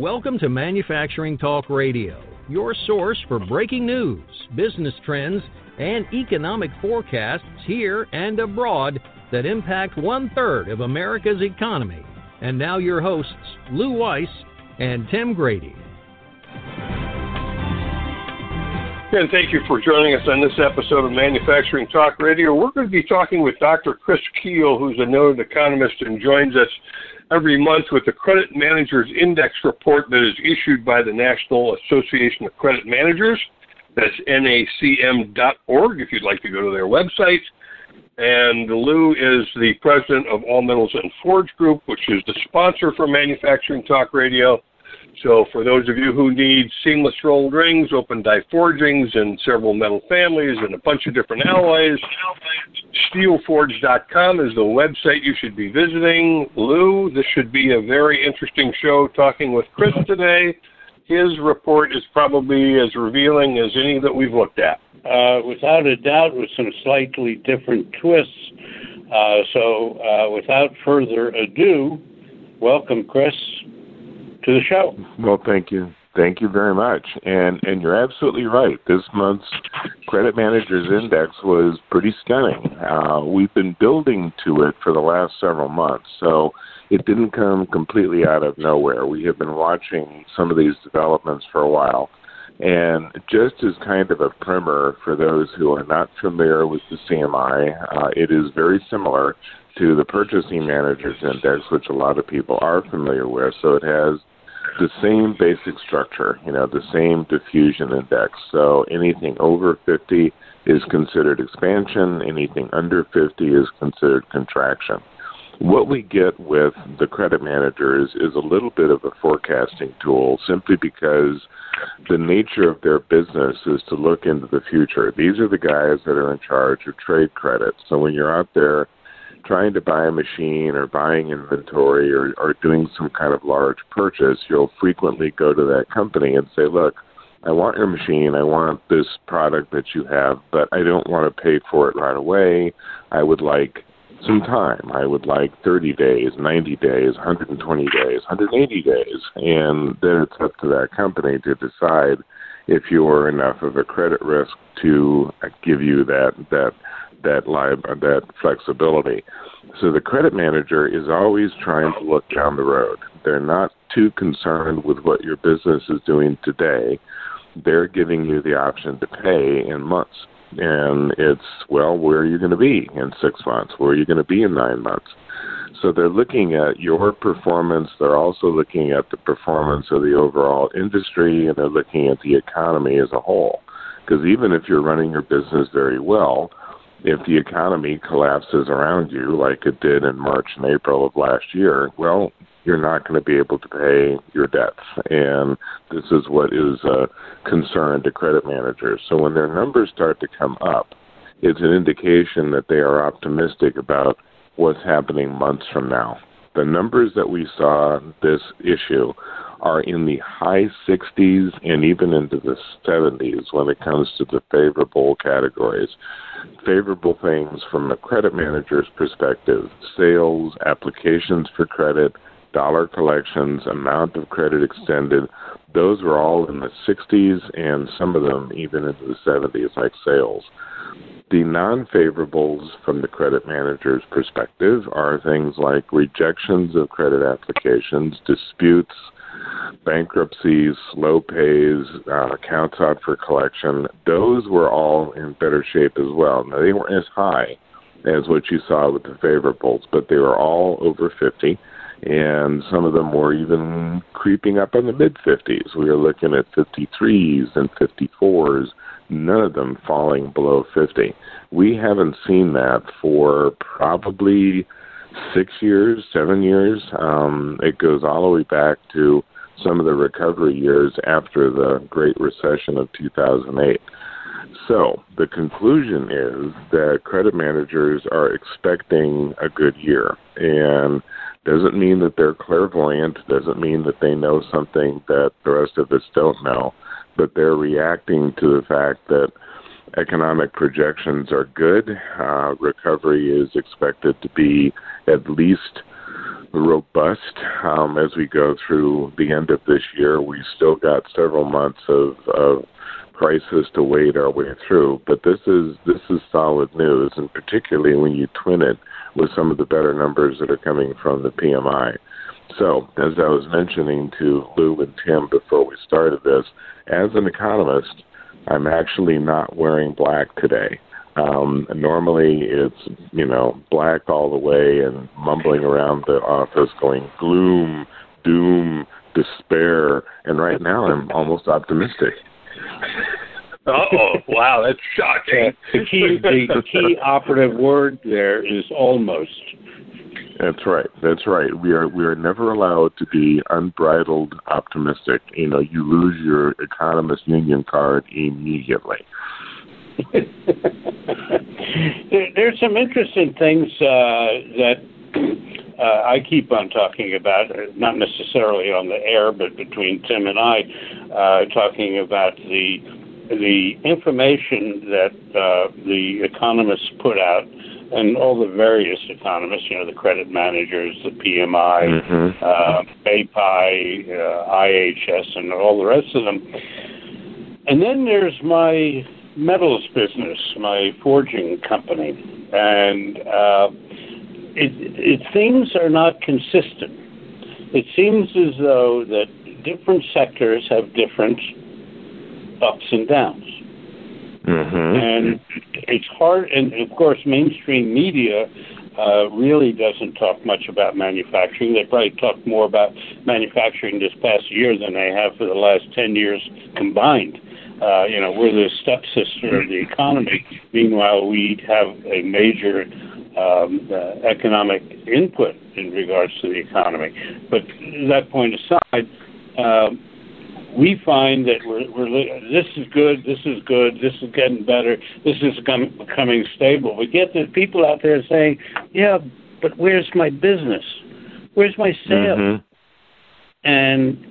Welcome to Manufacturing Talk Radio, your source for breaking news, business trends, and economic forecasts here and abroad that impact one third of America's economy. And now, your hosts, Lou Weiss and Tim Grady. And thank you for joining us on this episode of Manufacturing Talk Radio. We're going to be talking with Dr. Chris Kuehl, who's a noted economist and joins us every month with the Credit Managers Index report that is issued by the National Association of Credit Managers. That's nacm.org if you'd like to go to their website. And Lou is the president of All Metals and Forge Group, which is the sponsor for Manufacturing Talk Radio. So for those of you who need seamless rolled rings, open die forgings in several metal families and a bunch of different alloys, steelforge.com is the website you should be visiting. Lou, this should be a very interesting show talking with Chris today. His report is probably as revealing as any that we've looked at. Uh, without a doubt, with some slightly different twists. Uh, so, uh, without further ado, welcome, Chris to the show. Well, thank you. Thank you very much. And and you're absolutely right. This month's Credit Managers Index was pretty stunning. Uh, we've been building to it for the last several months, so it didn't come completely out of nowhere. We have been watching some of these developments for a while. And just as kind of a primer for those who are not familiar with the CMI, uh, it is very similar to the Purchasing Managers Index, which a lot of people are familiar with. So it has the same basic structure, you know, the same diffusion index. So anything over 50 is considered expansion, anything under 50 is considered contraction. What we get with the credit managers is a little bit of a forecasting tool simply because the nature of their business is to look into the future. These are the guys that are in charge of trade credit. So when you're out there trying to buy a machine or buying inventory or, or doing some kind of large purchase, you'll frequently go to that company and say, look, I want your machine. I want this product that you have, but I don't want to pay for it right away. I would like some time. I would like 30 days, 90 days, 120 days, 180 days. And then it's up to that company to decide if you're enough of a credit risk to give you that, that that lib- that flexibility. So the credit manager is always trying to look down the road. They're not too concerned with what your business is doing today. They're giving you the option to pay in months. And it's, well, where are you going to be in six months? Where are you going to be in nine months? So they're looking at your performance. They're also looking at the performance of the overall industry, and they're looking at the economy as a whole. Because even if you're running your business very well, if the economy collapses around you like it did in March and April of last year, well, you're not going to be able to pay your debts. And this is what is a concern to credit managers. So when their numbers start to come up, it's an indication that they are optimistic about what's happening months from now. The numbers that we saw this issue are in the high 60s and even into the 70s when it comes to the favorable categories. Favorable things from a credit manager's perspective sales, applications for credit, dollar collections, amount of credit extended, those were all in the 60s and some of them even into the 70s, like sales. The non favorables from the credit manager's perspective are things like rejections of credit applications, disputes, bankruptcies, slow pays, uh, accounts out for collection, those were all in better shape as well. Now, they weren't as high as what you saw with the favorables, but they were all over 50, and some of them were even creeping up in the mid 50s. We were looking at 53s and 54s, none of them falling below 50. We haven't seen that for probably six years, seven years. Um, it goes all the way back to some of the recovery years after the Great Recession of 2008. So the conclusion is that credit managers are expecting a good year, and doesn't mean that they're clairvoyant. Doesn't mean that they know something that the rest of us don't know, but they're reacting to the fact that economic projections are good. Uh, recovery is expected to be at least robust um, as we go through the end of this year. We've still got several months of, of crisis to wade our way through, but this is this is solid news, and particularly when you twin it with some of the better numbers that are coming from the PMI. So, as I was mentioning to Lou and Tim before we started this, as an economist, I'm actually not wearing black today. Um, normally, it's you know black all the way and mumbling around the office, going gloom, doom, despair. And right now, I'm almost optimistic. oh, wow, that's shocking. the key, the, the key operative word there is almost. That's right. That's right. We are we are never allowed to be unbridled optimistic. You know, you lose your economist union card immediately. there, there's some interesting things uh, that uh, I keep on talking about, uh, not necessarily on the air, but between Tim and I, uh, talking about the the information that uh, the economists put out and all the various economists, you know, the credit managers, the PMI, mm-hmm. uh, API, uh, IHS, and all the rest of them. And then there's my metals business, my forging company, and uh, it, it things are not consistent. It seems as though that different sectors have different ups and downs. Mm-hmm. And it's hard, and of course, mainstream media uh, really doesn't talk much about manufacturing. They probably talk more about manufacturing this past year than they have for the last 10 years combined. Uh, you know, we're the stepsister of the economy. Meanwhile, we have a major um, uh, economic input in regards to the economy. But that point aside, um, we find that we're, we're this is good, this is good, this is getting better, this is becoming stable. We get the people out there saying, "Yeah, but where's my business? Where's my sale?" Mm-hmm. And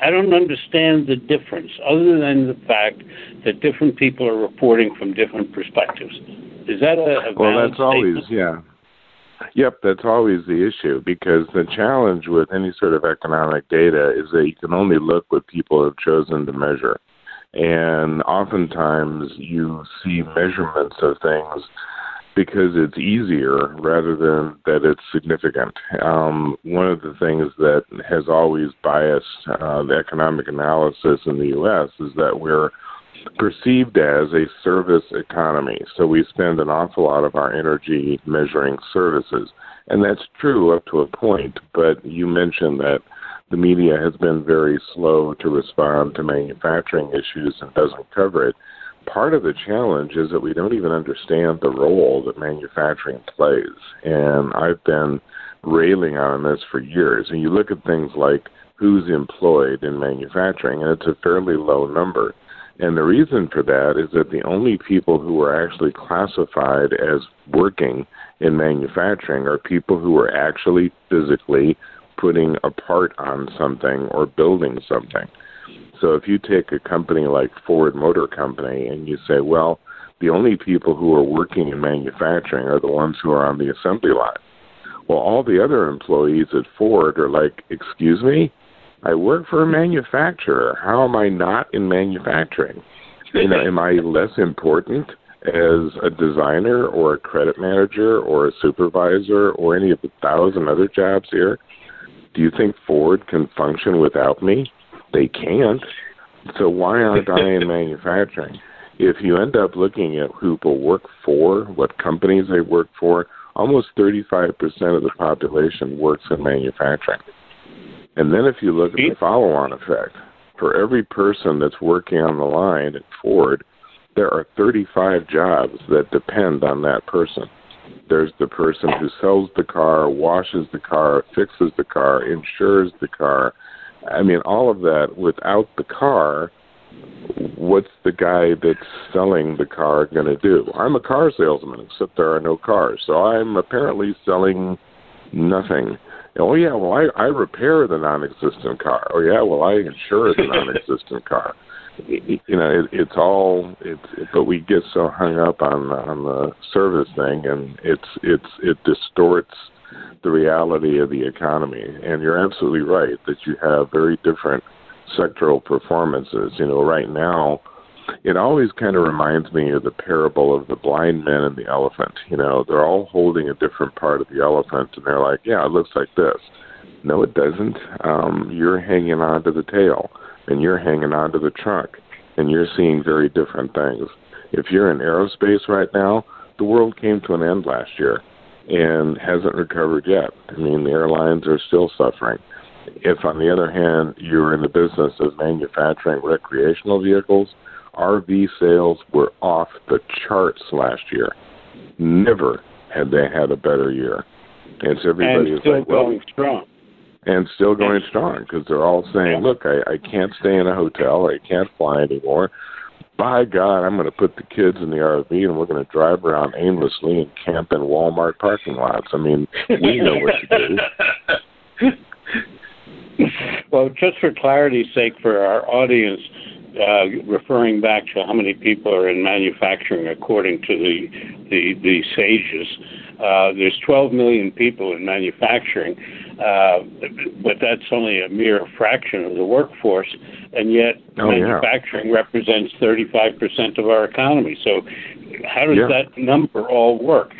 I don't understand the difference, other than the fact that different people are reporting from different perspectives. Is that a, a well? That's statement? always yeah. Yep, that's always the issue because the challenge with any sort of economic data is that you can only look what people have chosen to measure. And oftentimes you see measurements of things because it's easier rather than that it's significant. Um, one of the things that has always biased uh, the economic analysis in the U.S. is that we're perceived as a service economy. So we spend an awful lot of our energy measuring services. And that's true up to a point, but you mentioned that the media has been very slow to respond to manufacturing issues and doesn't cover it. Part of the challenge is that we don't even understand the role that manufacturing plays. And I've been railing on this for years. And you look at things like who's employed in manufacturing, and it's a fairly low number. And the reason for that is that the only people who are actually classified as working in manufacturing are people who are actually physically putting a part on something or building something. So if you take a company like Ford Motor Company and you say, well, the only people who are working in manufacturing are the ones who are on the assembly line. Well, all the other employees at Ford are like, excuse me, I work for a manufacturer. How am I not in manufacturing? You know, am I less important as a designer or a credit manager or a supervisor or any of the thousand other jobs here? Do you think Ford can function without me? They can't. So why aren't I in manufacturing? If you end up looking at who people work for, what companies they work for, almost 35% of the population works in manufacturing. And then if you look at the follow on effect, for every person that's working on the line at Ford, there are 35 jobs that depend on that person. There's the person who sells the car, washes the car, fixes the car, insures the car. I mean, all of that without the car, what's the guy that's selling the car going to do? I'm a car salesman, except there are no cars. So I'm apparently selling nothing. Oh yeah, well I I repair the non-existent car. Oh yeah, well I insure the non-existent car. You know, it, it's all it's it, but we get so hung up on on the service thing, and it's it's it distorts the reality of the economy. And you're absolutely right that you have very different sectoral performances. You know, right now, it always kind of reminds me of the parable of the blind man and the elephant. You know, they're all holding a different part of the elephant, and they're like, yeah, it looks like this. No, it doesn't. Um, you're hanging on to the tail, and you're hanging on to the trunk, and you're seeing very different things. If you're in aerospace right now, the world came to an end last year and hasn't recovered yet. I mean, the airlines are still suffering. If, on the other hand, you're in the business of manufacturing recreational vehicles, RV sales were off the charts last year. Never had they had a better year. And so everybody and still like, going well, strong. And still going strong because they're all saying, look, I, I can't stay in a hotel. I can't fly anymore. By God, I'm going to put the kids in the RV and we're going to drive around aimlessly and camp in Walmart parking lots. I mean, we know what to do. Well, just for clarity's sake, for our audience, uh, referring back to how many people are in manufacturing according to the the, the sages, uh, there's 12 million people in manufacturing, uh, but that's only a mere fraction of the workforce, and yet Oh, yeah. manufacturing represents 35% of our economy. So, how does Yeah. that number all work?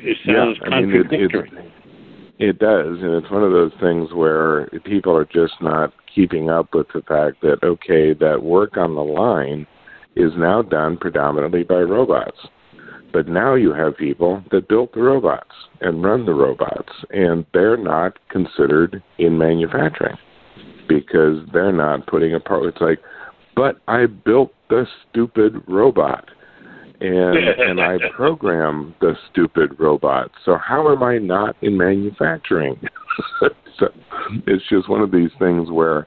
It sounds I mean, it, contradictory. it, it does, and it's one of those things where people are just not keeping up with the fact that okay, that work on the line is now done predominantly by robots. But now you have people that built the robots and run the robots, and they're not considered in manufacturing because they're not putting a part. It's like, but I built the stupid robot and and I program the stupid robot. So how am I not in manufacturing? so it's just one of these things where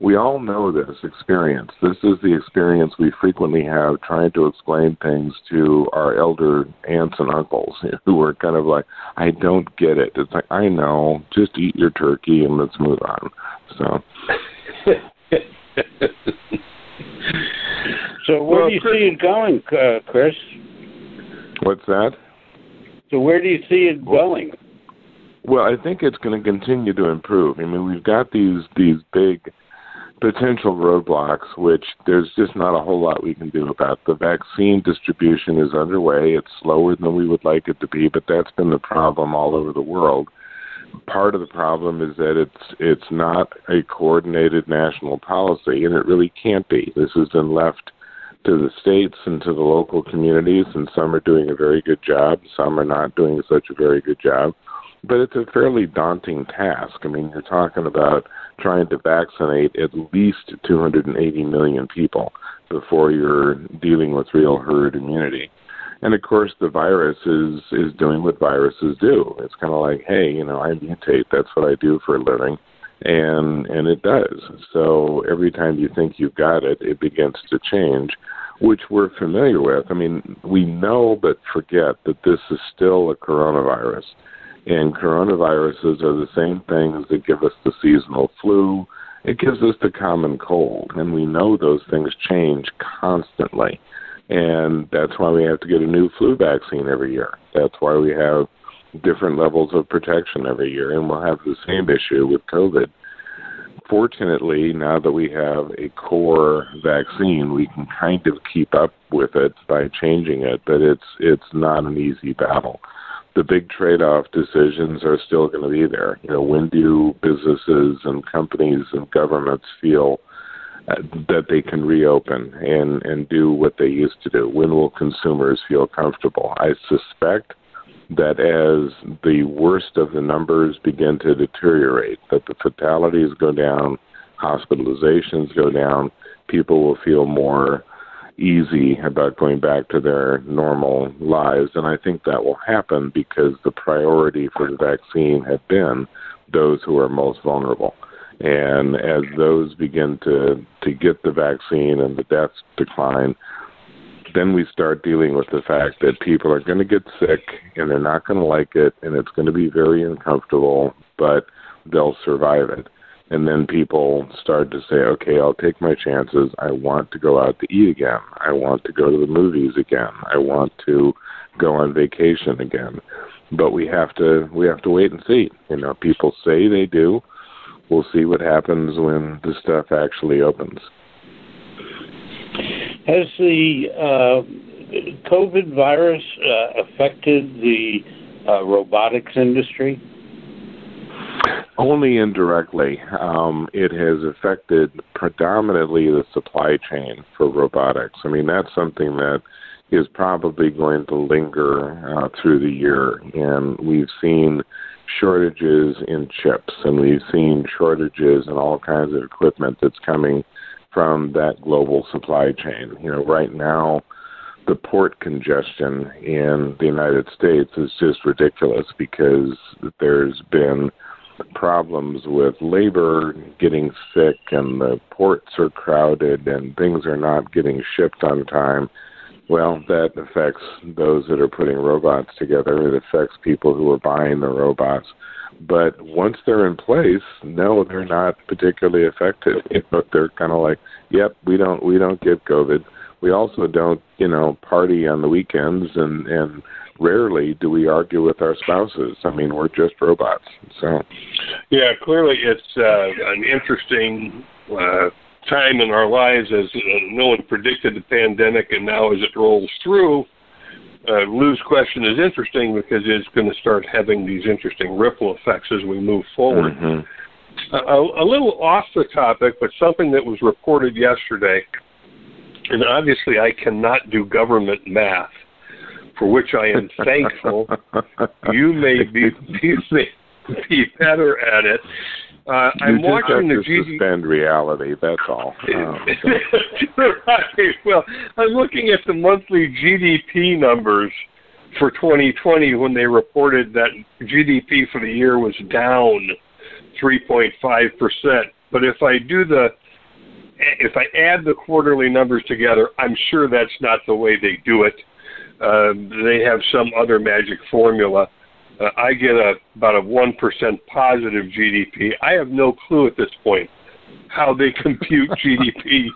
we all know this experience. This is the experience we frequently have trying to explain things to our elder aunts and uncles who are kind of like, I don't get it. It's like, I know, just eat your turkey and let's move on. So So where Well, do you Chris- see it going, uh, Chris? what's that? So where do you see it Well- going? Well, I think it's going to continue to improve. I mean, we've got these these big potential roadblocks, which there's just not a whole lot we can do about. The vaccine distribution is underway. It's slower than we would like it to be, but that's been the problem all over the world. Part of the problem is that it's it's not a coordinated national policy, and it really can't be. This has been left to the states and to the local communities, and some are doing a very good job, some are not doing such a very good job but it's a fairly daunting task. I mean, you're talking about trying to vaccinate at least 280 million people before you're dealing with real herd immunity. And of course, the virus is is doing what viruses do. It's kind of like, hey, you know, I mutate. That's what I do for a living, and and it does. So every time you think you've got it, it begins to change, which we're familiar with. I mean, we know but forget that this is still a coronavirus and coronaviruses are the same things that give us the seasonal flu. It gives us the common cold, and we know those things change constantly. And that's why we have to get a new flu vaccine every year. That's why we have different levels of protection every year, and we'll have the same issue with COVID. Fortunately, now that we have a core vaccine, we can kind of keep up with it by changing it, but it's it's not an easy battle the big trade-off decisions are still going to be there. You know, when do businesses and companies and governments feel uh, that they can reopen and and do what they used to do? When will consumers feel comfortable? I suspect that as the worst of the numbers begin to deteriorate, that the fatalities go down, hospitalizations go down, people will feel more easy about going back to their normal lives. And I think that will happen because the priority for the vaccine have been those who are most vulnerable. And as those begin to, to get the vaccine and the deaths decline, then we start dealing with the fact that people are going to get sick and they're not going to like it and it's going to be very uncomfortable, but they'll survive it and then people start to say, okay, I'll take my chances. I want to go out to eat again. I want to go to the movies again. I want to go on vacation again. but we have to we have to wait and see. You know, people say they do. We'll see what happens when the stuff actually opens. Has the uh, COVID virus uh, affected the uh, robotics industry? Only indirectly. Um, it has affected predominantly the supply chain for robotics. I mean, that's something that is probably going to linger uh, through the year. And we've seen shortages in chips, and we've seen shortages in all kinds of equipment that's coming from that global supply chain. You know, right now, the port congestion in the United States is just ridiculous because there's been problems with labor getting sick and the ports are crowded and things are not getting shipped on time well, that affects those that are putting robots together. It affects people who are buying the robots. But once they're in place, no, they're not particularly affected. You they're kind of like, "Yep, we don't we don't get COVID. We also don't, you know, party on the weekends, and and rarely do we argue with our spouses. I mean, we're just robots." So, yeah, clearly it's uh, an interesting uh, time in our lives as uh, no one predicted the pandemic, and now as it rolls through, uh, Lou's question is interesting because it's going to start having these interesting ripple effects as we move forward. mm-hmm. a, a little off the topic, but something that was reported yesterday, and obviously I cannot do government math, for which I am thankful. you may be, you may be better at it. Uh, I'm you watching the GDP. suspend reality. That's all. Um, right. Well, I'm looking at the monthly GDP numbers for 2020 when they reported that GDP for the year was down 3.5 percent. But if I do the if I add the quarterly numbers together, I'm sure that's not the way they do it. Uh, they have some other magic formula uh, I get a about a one percent positive GDP. I have no clue at this point how they compute GDP.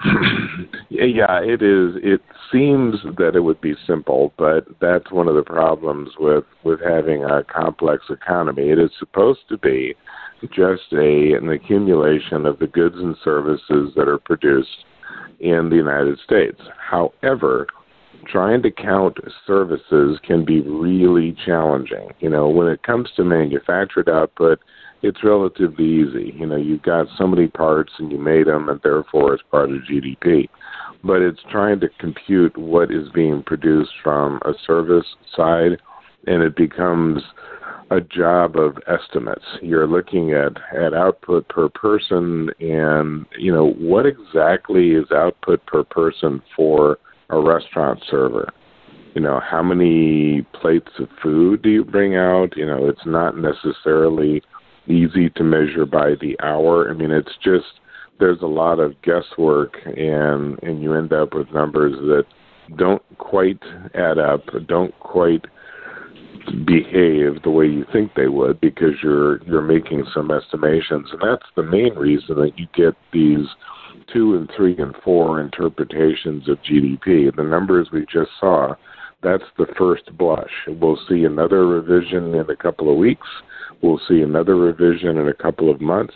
yeah, it is. It seems that it would be simple, but that's one of the problems with with having a complex economy. It is supposed to be just a an accumulation of the goods and services that are produced in the United States. However, trying to count services can be really challenging. You know, when it comes to manufactured output, it's relatively easy. You know, you've got so many parts and you made them, and therefore it's part of GDP. But it's trying to compute what is being produced from a service side, and it becomes a job of estimates. You're looking at at output per person, and you know what exactly is output per person for a restaurant server. You know, how many plates of food do you bring out? You know, it's not necessarily easy to measure by the hour. I mean, it's just there's a lot of guesswork and and you end up with numbers that don't quite add up, don't quite behave the way you think they would because you're you're making some estimations and that's the main reason that you get these two and three and four interpretations of GDP. The numbers we just saw, that's the first blush. We'll see another revision in a couple of weeks. We'll see another revision in a couple of months.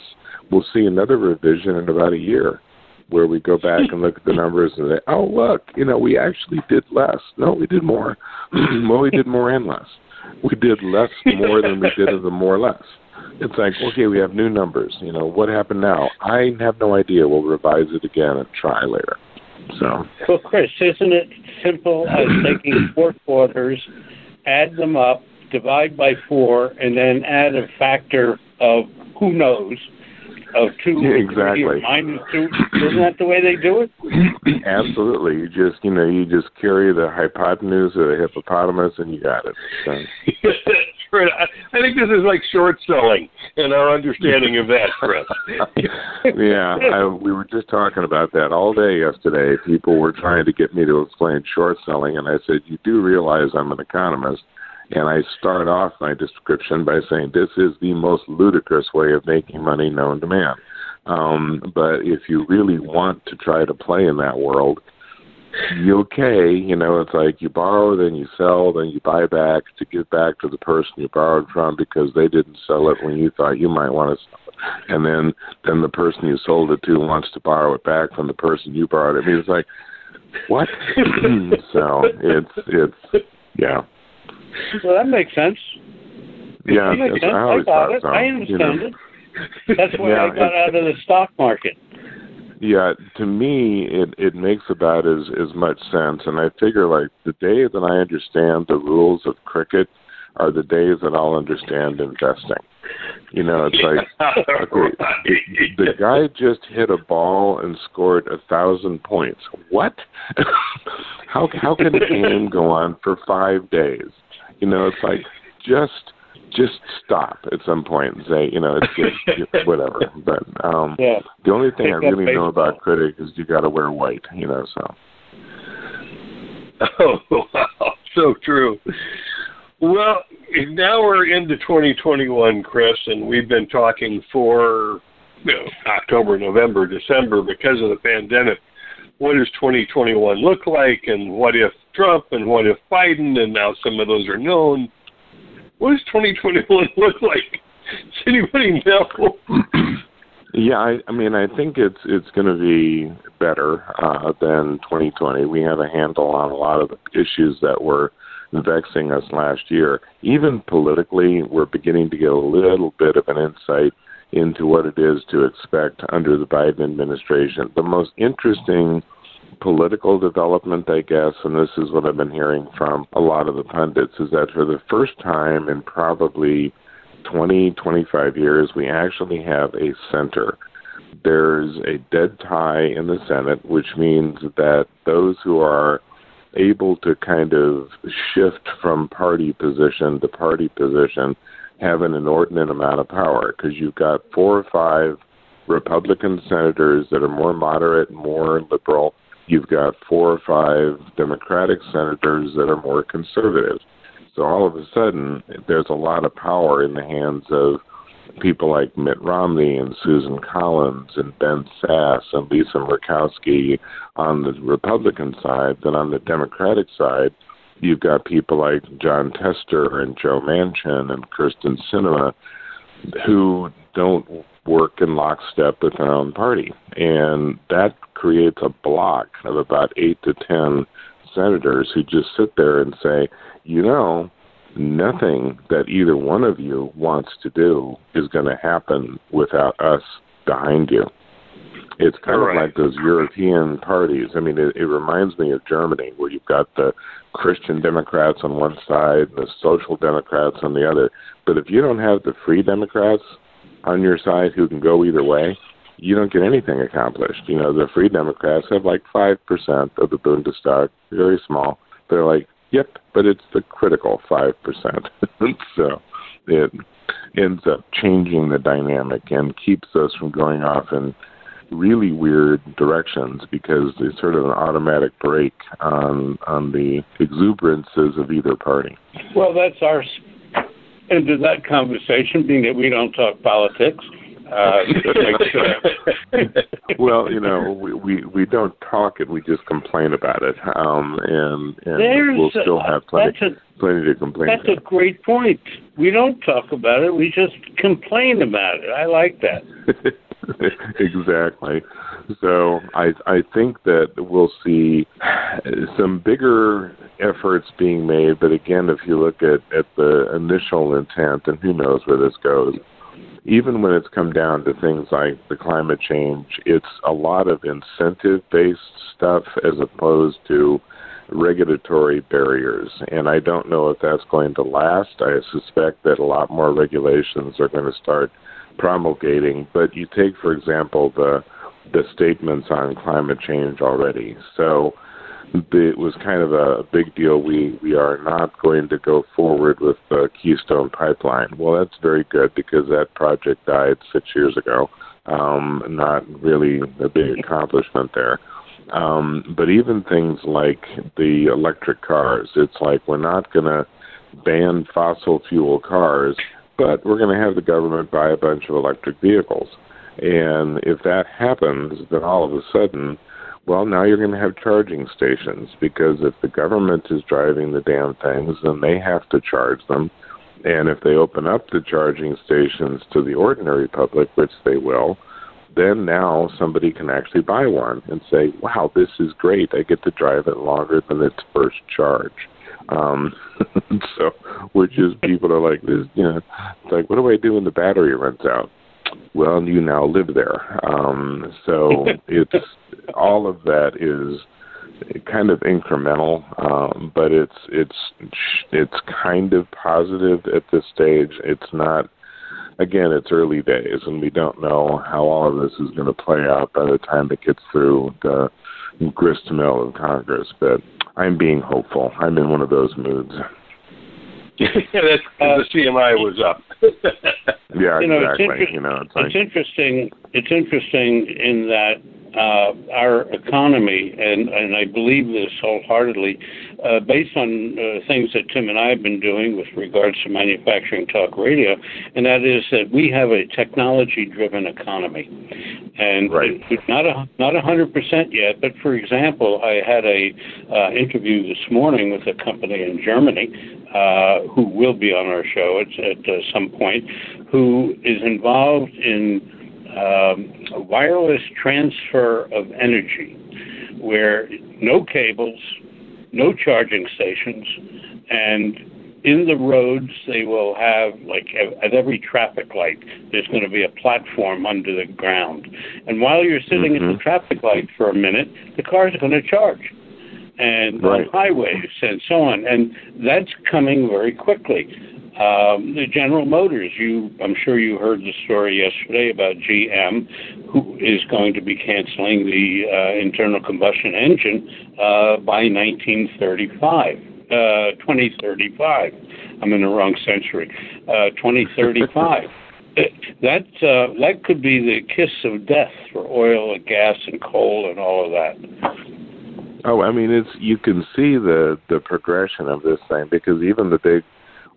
We'll see another revision in about a year where we go back and look at the numbers and say, oh, look, you know, we actually did less. No, we did more. well, we did more and less. We did less more than we did of the more or less it's like, okay, we have new numbers. You know, what happened now? I have no idea. We'll revise it again and try later. So. Well, Chris, isn't it simple as taking four quarters, add them up, divide by four, and then add a factor of who knows of two yeah, exactly minus two. Isn't that the way they do it? Absolutely. You just you know you just carry the hypotenuse of the hippopotamus and you got it. So. I think this is like short selling and our understanding of that, Chris. yeah, I, we were just talking about that all day yesterday. People were trying to get me to explain short selling, and I said, "You do realize I'm an economist." And I start off my description by saying this is the most ludicrous way of making money known to man. Um, but if you really want to try to play in that world, okay, you know, it's like you borrow, then you sell, then you buy back to give back to the person you borrowed from because they didn't sell it when you thought you might want to sell it. And then then the person you sold it to wants to borrow it back from the person you borrowed it. I mean, it's like what? so it's it's yeah. Well, that makes sense. Yeah, that makes sense. I, I got it. So, I understand you know. it. That's why Yeah, I got out of the stock market. Yeah, to me, it it makes about as as much sense, and I figure like the day that I understand the rules of cricket are the days that I'll understand investing. You know, it's like okay, it, the guy just hit a ball and scored a thousand points. What? how how can a game go on for five days? You know, it's like just just stop at some point and say, you know, it's just whatever. But um Yeah. the only thing I Pick up really know about cricket is you got to wear white. You know, so Oh, wow. So true. Well, now we're into 2021, Chris, and we've been talking for you know, October, November, December because of the pandemic. What does 2021 look like, and what if Trump, and what if Biden, and now some of those are known. What does 2021 look like? Does anybody know? Yeah, I, I mean, I think it's it's going to be better uh, than 2020. We have a handle on a lot of the issues that were vexing us last year. Even politically, we're beginning to get a little bit of an insight into what it is to expect under the Biden administration. The most interesting political development, I guess, and this is what I've been hearing from a lot of the pundits, is that for the first time in probably 20, 25 years, we actually have a center. There's a dead tie in the Senate, which means that those who are able to kind of shift from party position to party position have an inordinate amount of power because you've got four or five Republican senators that are more moderate, more liberal. You've got four or five Democratic senators that are more conservative. So all of a sudden, there's a lot of power in the hands of people like Mitt Romney and Susan Collins and Ben Sasse and Lisa Murkowski on the Republican side. Then on the Democratic side, you've got people like Jon Tester and Joe Manchin and Kyrsten Sinema who don't work in lockstep with their own party. And that creates a block of about eight to ten senators who just sit there and say, you know, nothing that either one of you wants to do is going to happen without us behind you. It's kind Right. of like those European parties. I mean, it, it reminds me of Germany, where you've got the Christian Democrats on one side and the Social Democrats on the other. But if you don't have the Free Democrats on your side who can go either way, you don't get anything accomplished. You know, the Free Democrats have like 5% of the Bundestag, very small. They're like, yep, but it's the critical 5%. so it ends up changing the dynamic and keeps us from going off in really weird directions because there's sort of an automatic break on on the exuberances of either party. Well, that's our of that conversation, being that we don't talk politics. Uh, makes, uh, Well, you know, we, we we don't talk it; we just complain about it, um, and and there's we'll still have plenty a plenty to complain that's a great point. We don't talk about it; we just complain about it. I like that. exactly. So I I think that we'll see some bigger efforts being made, but again, if you look at at the initial intent, and who knows where this goes, even when it's come down to things like the climate change, it's a lot of incentive based stuff as opposed to regulatory barriers. And I don't know if that's going to last. I suspect that a lot more regulations are going to start promulgating. But you take, for example, the the statements on climate change already. So it was kind of a big deal. We we are not going to go forward with the Keystone Pipeline. Well, that's very good because that project died six years ago. Um, not really a big accomplishment there. Um, but even things like the electric cars, it's like we're not going to ban fossil fuel cars, but we're going to have the government buy a bunch of electric vehicles. And if that happens, then all of a sudden Well, now you're going to have charging stations because if the government is driving the damn things, then they have to charge them. And if they open up the charging stations to the ordinary public, which they will, then now somebody can actually buy one and say, "Wow, this is great! I get to drive it longer than its first charge." Um, so, which is people are like this, you know, it's like, what do I do when the battery runs out? Well, you now live there. Um, so it's all of that is kind of incremental, um, but it's it's it's kind of positive at this stage. It's not. Again, it's early days, and we don't know how all of this is going to play out by the time it gets through the grist mill of Congress. But I'm being hopeful. I'm in one of those moods. yeah, that's uh, the CMI was up. yeah, you know, exactly. It's, inter- you know, it's, it's interesting. It's interesting in that uh, our economy, and, and I believe this wholeheartedly, uh, based on uh, things that Tim and I have been doing with regards to manufacturing talk radio, and that is that we have a technology-driven economy, and Right. not a not a hundred percent yet. But for example, I had a uh, interview this morning with a company in Germany uh, who will be on our show at, at uh, some point, who is involved in um, wireless transfer of energy, where no cables, no charging stations, and in the roads they will have like at every traffic light there's going to be a platform under the ground. And while you're sitting at Mhm. the traffic light for a minute the car's going to charge. And on highways and so on. And that's coming very quickly um, the General Motors, you, I'm sure you heard the story yesterday about GM, who is going to be canceling the uh, internal combustion engine uh, by 1935, uh, 2035. I'm in the wrong century. Uh, 2035. that uh, that could be the kiss of death for oil and gas and coal and all of that. Oh, I mean, it's you can see the the progression of this thing because even the big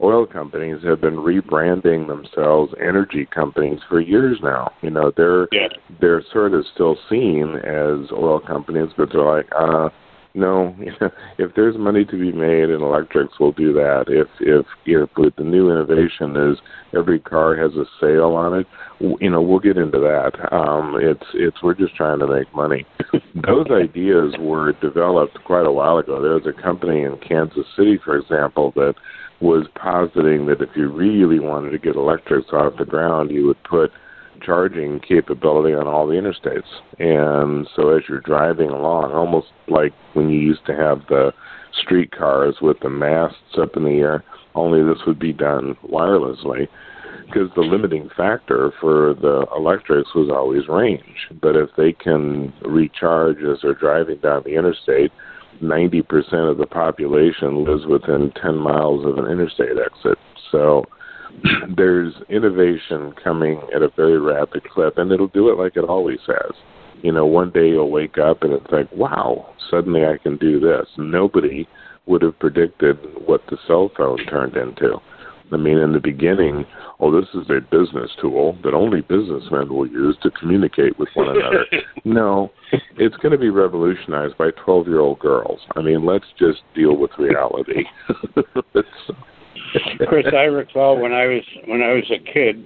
oil companies have been rebranding themselves energy companies for years now. You know, they're Yeah. they're sort of still seen as oil companies, but they're like, uh, no, if there's money to be made in electrics, we'll do that. If if if with the new innovation is every car has a sale on it, you know, we'll get into that. Um, it's it's we're just trying to make money. Those ideas were developed quite a while ago. There was a company in Kansas City, for example, that was positing that if you really wanted to get electrics off the ground, you would put charging capability on all the interstates. And so as you're driving along, almost like when you used to have the street cars with the masts up in the air, only this would be done wirelessly because the limiting factor for the electrics was always range. But if they can recharge as they're driving down the interstate, 90% of the population lives within 10 miles of an interstate exit. So there's innovation coming at a very rapid clip, and it'll do it like it always has. You know, one day you'll wake up and it's like, wow, suddenly I can do this. Nobody would have predicted what the cell phone turned into. I mean, in the beginning, oh, this is a business tool that only businessmen will use to communicate with one another. no, it's going to be revolutionized by 12 year old girls. I mean, let's just deal with reality. Chris, I recall when I was when I was a kid,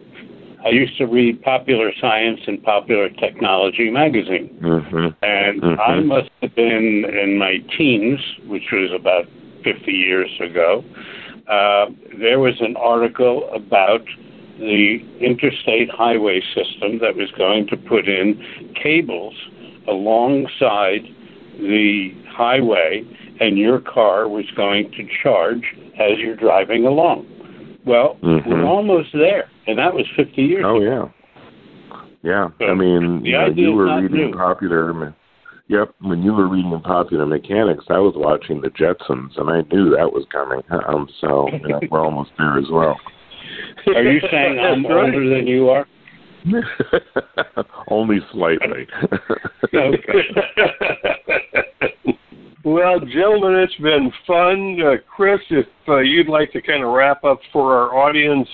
I used to read Popular Science and Popular Technology magazine, hmm and Mhm. I must have been in my teens, which was about 50 years ago. Uh, there was an article about the interstate highway system that was going to put in cables alongside the highway, and your car was going to charge as you're driving along. Well, Mhm. we're almost there, and that was 50 years Oh ago. yeah, yeah. So, I mean, the you, know, you were reading new. popular. Me- Yep, when you were reading popular mechanics, I was watching the Jetsons, and I knew that was coming. Um, so you know, we're almost there as well. Are you saying I'm right. older than you are? Only slightly. well, gentlemen, it's been fun. Uh, Chris, if uh, you'd like to kind of wrap up for our audience,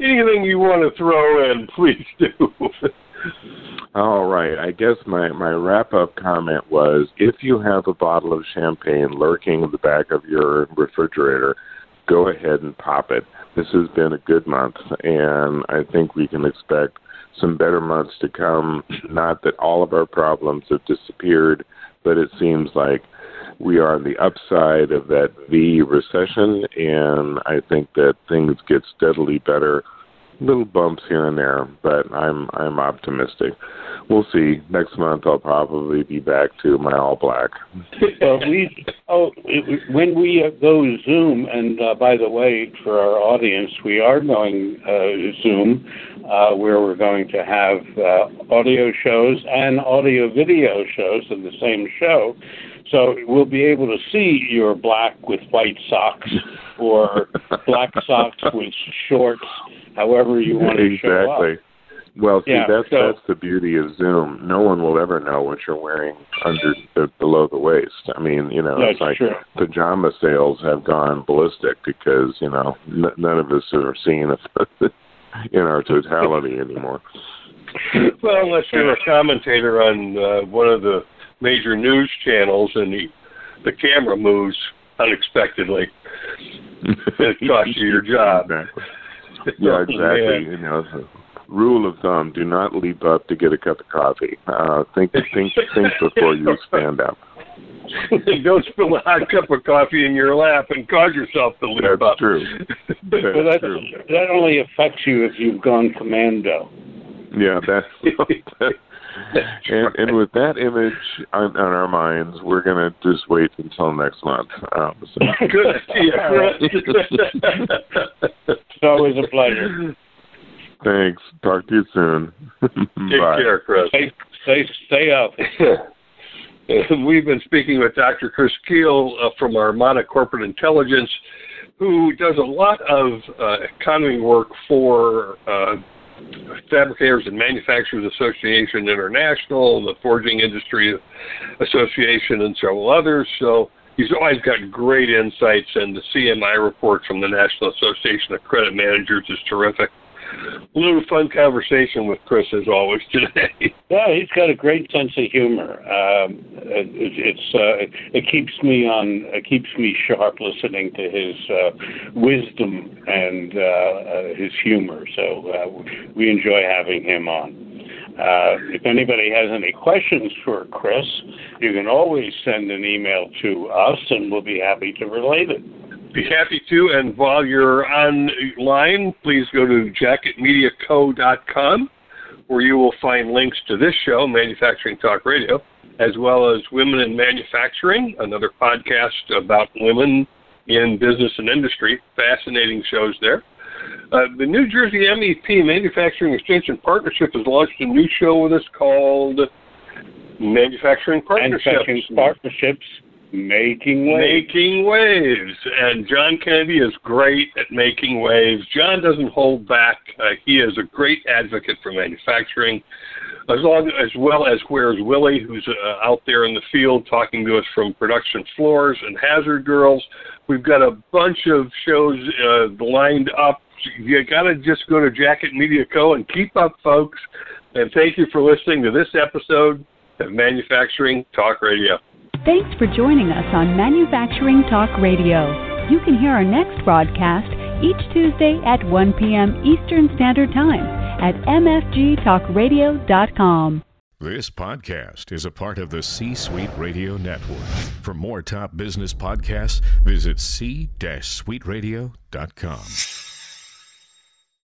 anything you want to throw in, please do. All right. I guess my, my wrap up comment was if you have a bottle of champagne lurking in the back of your refrigerator, go ahead and pop it. This has been a good month, and I think we can expect some better months to come. Not that all of our problems have disappeared, but it seems like we are on the upside of that V recession, and I think that things get steadily better. Little bumps here and there, but I'm I'm optimistic. We'll see. Next month I'll probably be back to my all black. well, we oh when we uh, go Zoom, and uh, by the way, for our audience, we are going uh, Zoom, uh, where we're going to have uh, audio shows and audio video shows in the same show. So we'll be able to see your black with white socks or black socks with shorts, however you want to exactly. show up. Well, see, yeah, that's so, that's the beauty of Zoom. No one will ever know what you're wearing under the, below the waist. I mean, you know, it's like true. pajama sales have gone ballistic because you know n- none of us are seeing it in our totality anymore. Well, unless you're a commentator on uh, one of the major news channels and the the camera moves unexpectedly. it costs you your job. Exactly. Yeah, exactly. you know, rule of thumb: do not leap up to get a cup of coffee. Uh, think, think, think before you stand up. Don't spill a hot cup of coffee in your lap and cause yourself to leap That's up. true. That's well, that, true. that only affects you if you've gone commando. Yeah, that's. and, and with that image on, on our minds, we're gonna just wait until next month. Um, so. Good. Yeah. It's always a pleasure. Thanks. Talk to you soon. Take Bye. care, Chris. Stay, stay, stay healthy. And We've been speaking with Dr. Chris Kuehl uh, from Armada Corporate Intelligence, who does a lot of uh, economy work for uh, Fabricators and Manufacturers Association International, the Forging Industry Association, and several others. So he's always got great insights, and the CMI report from the National Association of Credit Managers is terrific. A little fun conversation with Chris as always today. Yeah, he's got a great sense of humor. Um, it, it's uh, it keeps me on it keeps me sharp listening to his uh, wisdom and uh, uh, his humor. So uh, we enjoy having him on. Uh, if anybody has any questions for Chris, you can always send an email to us, and we'll be happy to relate it. Be happy to. And while you're online, please go to jacketmediaco.com, where you will find links to this show, Manufacturing Talk Radio, as well as Women in Manufacturing, another podcast about women in business and industry. Fascinating shows there. Uh, the New Jersey MEP Manufacturing Extension Partnership has launched a new show with us called Manufacturing Partnerships. Manufacturing partnerships making waves. Making waves. And John Kennedy is great at making waves. John doesn't hold back. Uh, he is a great advocate for manufacturing, as, long, as well as Where's Willie, who's uh, out there in the field talking to us from production floors and Hazard Girls. We've got a bunch of shows uh, lined up. You got to just go to Jacket Media Co. and keep up, folks. And thank you for listening to this episode of Manufacturing Talk Radio. Thanks for joining us on Manufacturing Talk Radio. You can hear our next broadcast each Tuesday at 1 p.m. Eastern Standard Time at mfgtalkradio.com. This podcast is a part of the C Suite Radio Network. For more top business podcasts, visit c-suiteradio.com.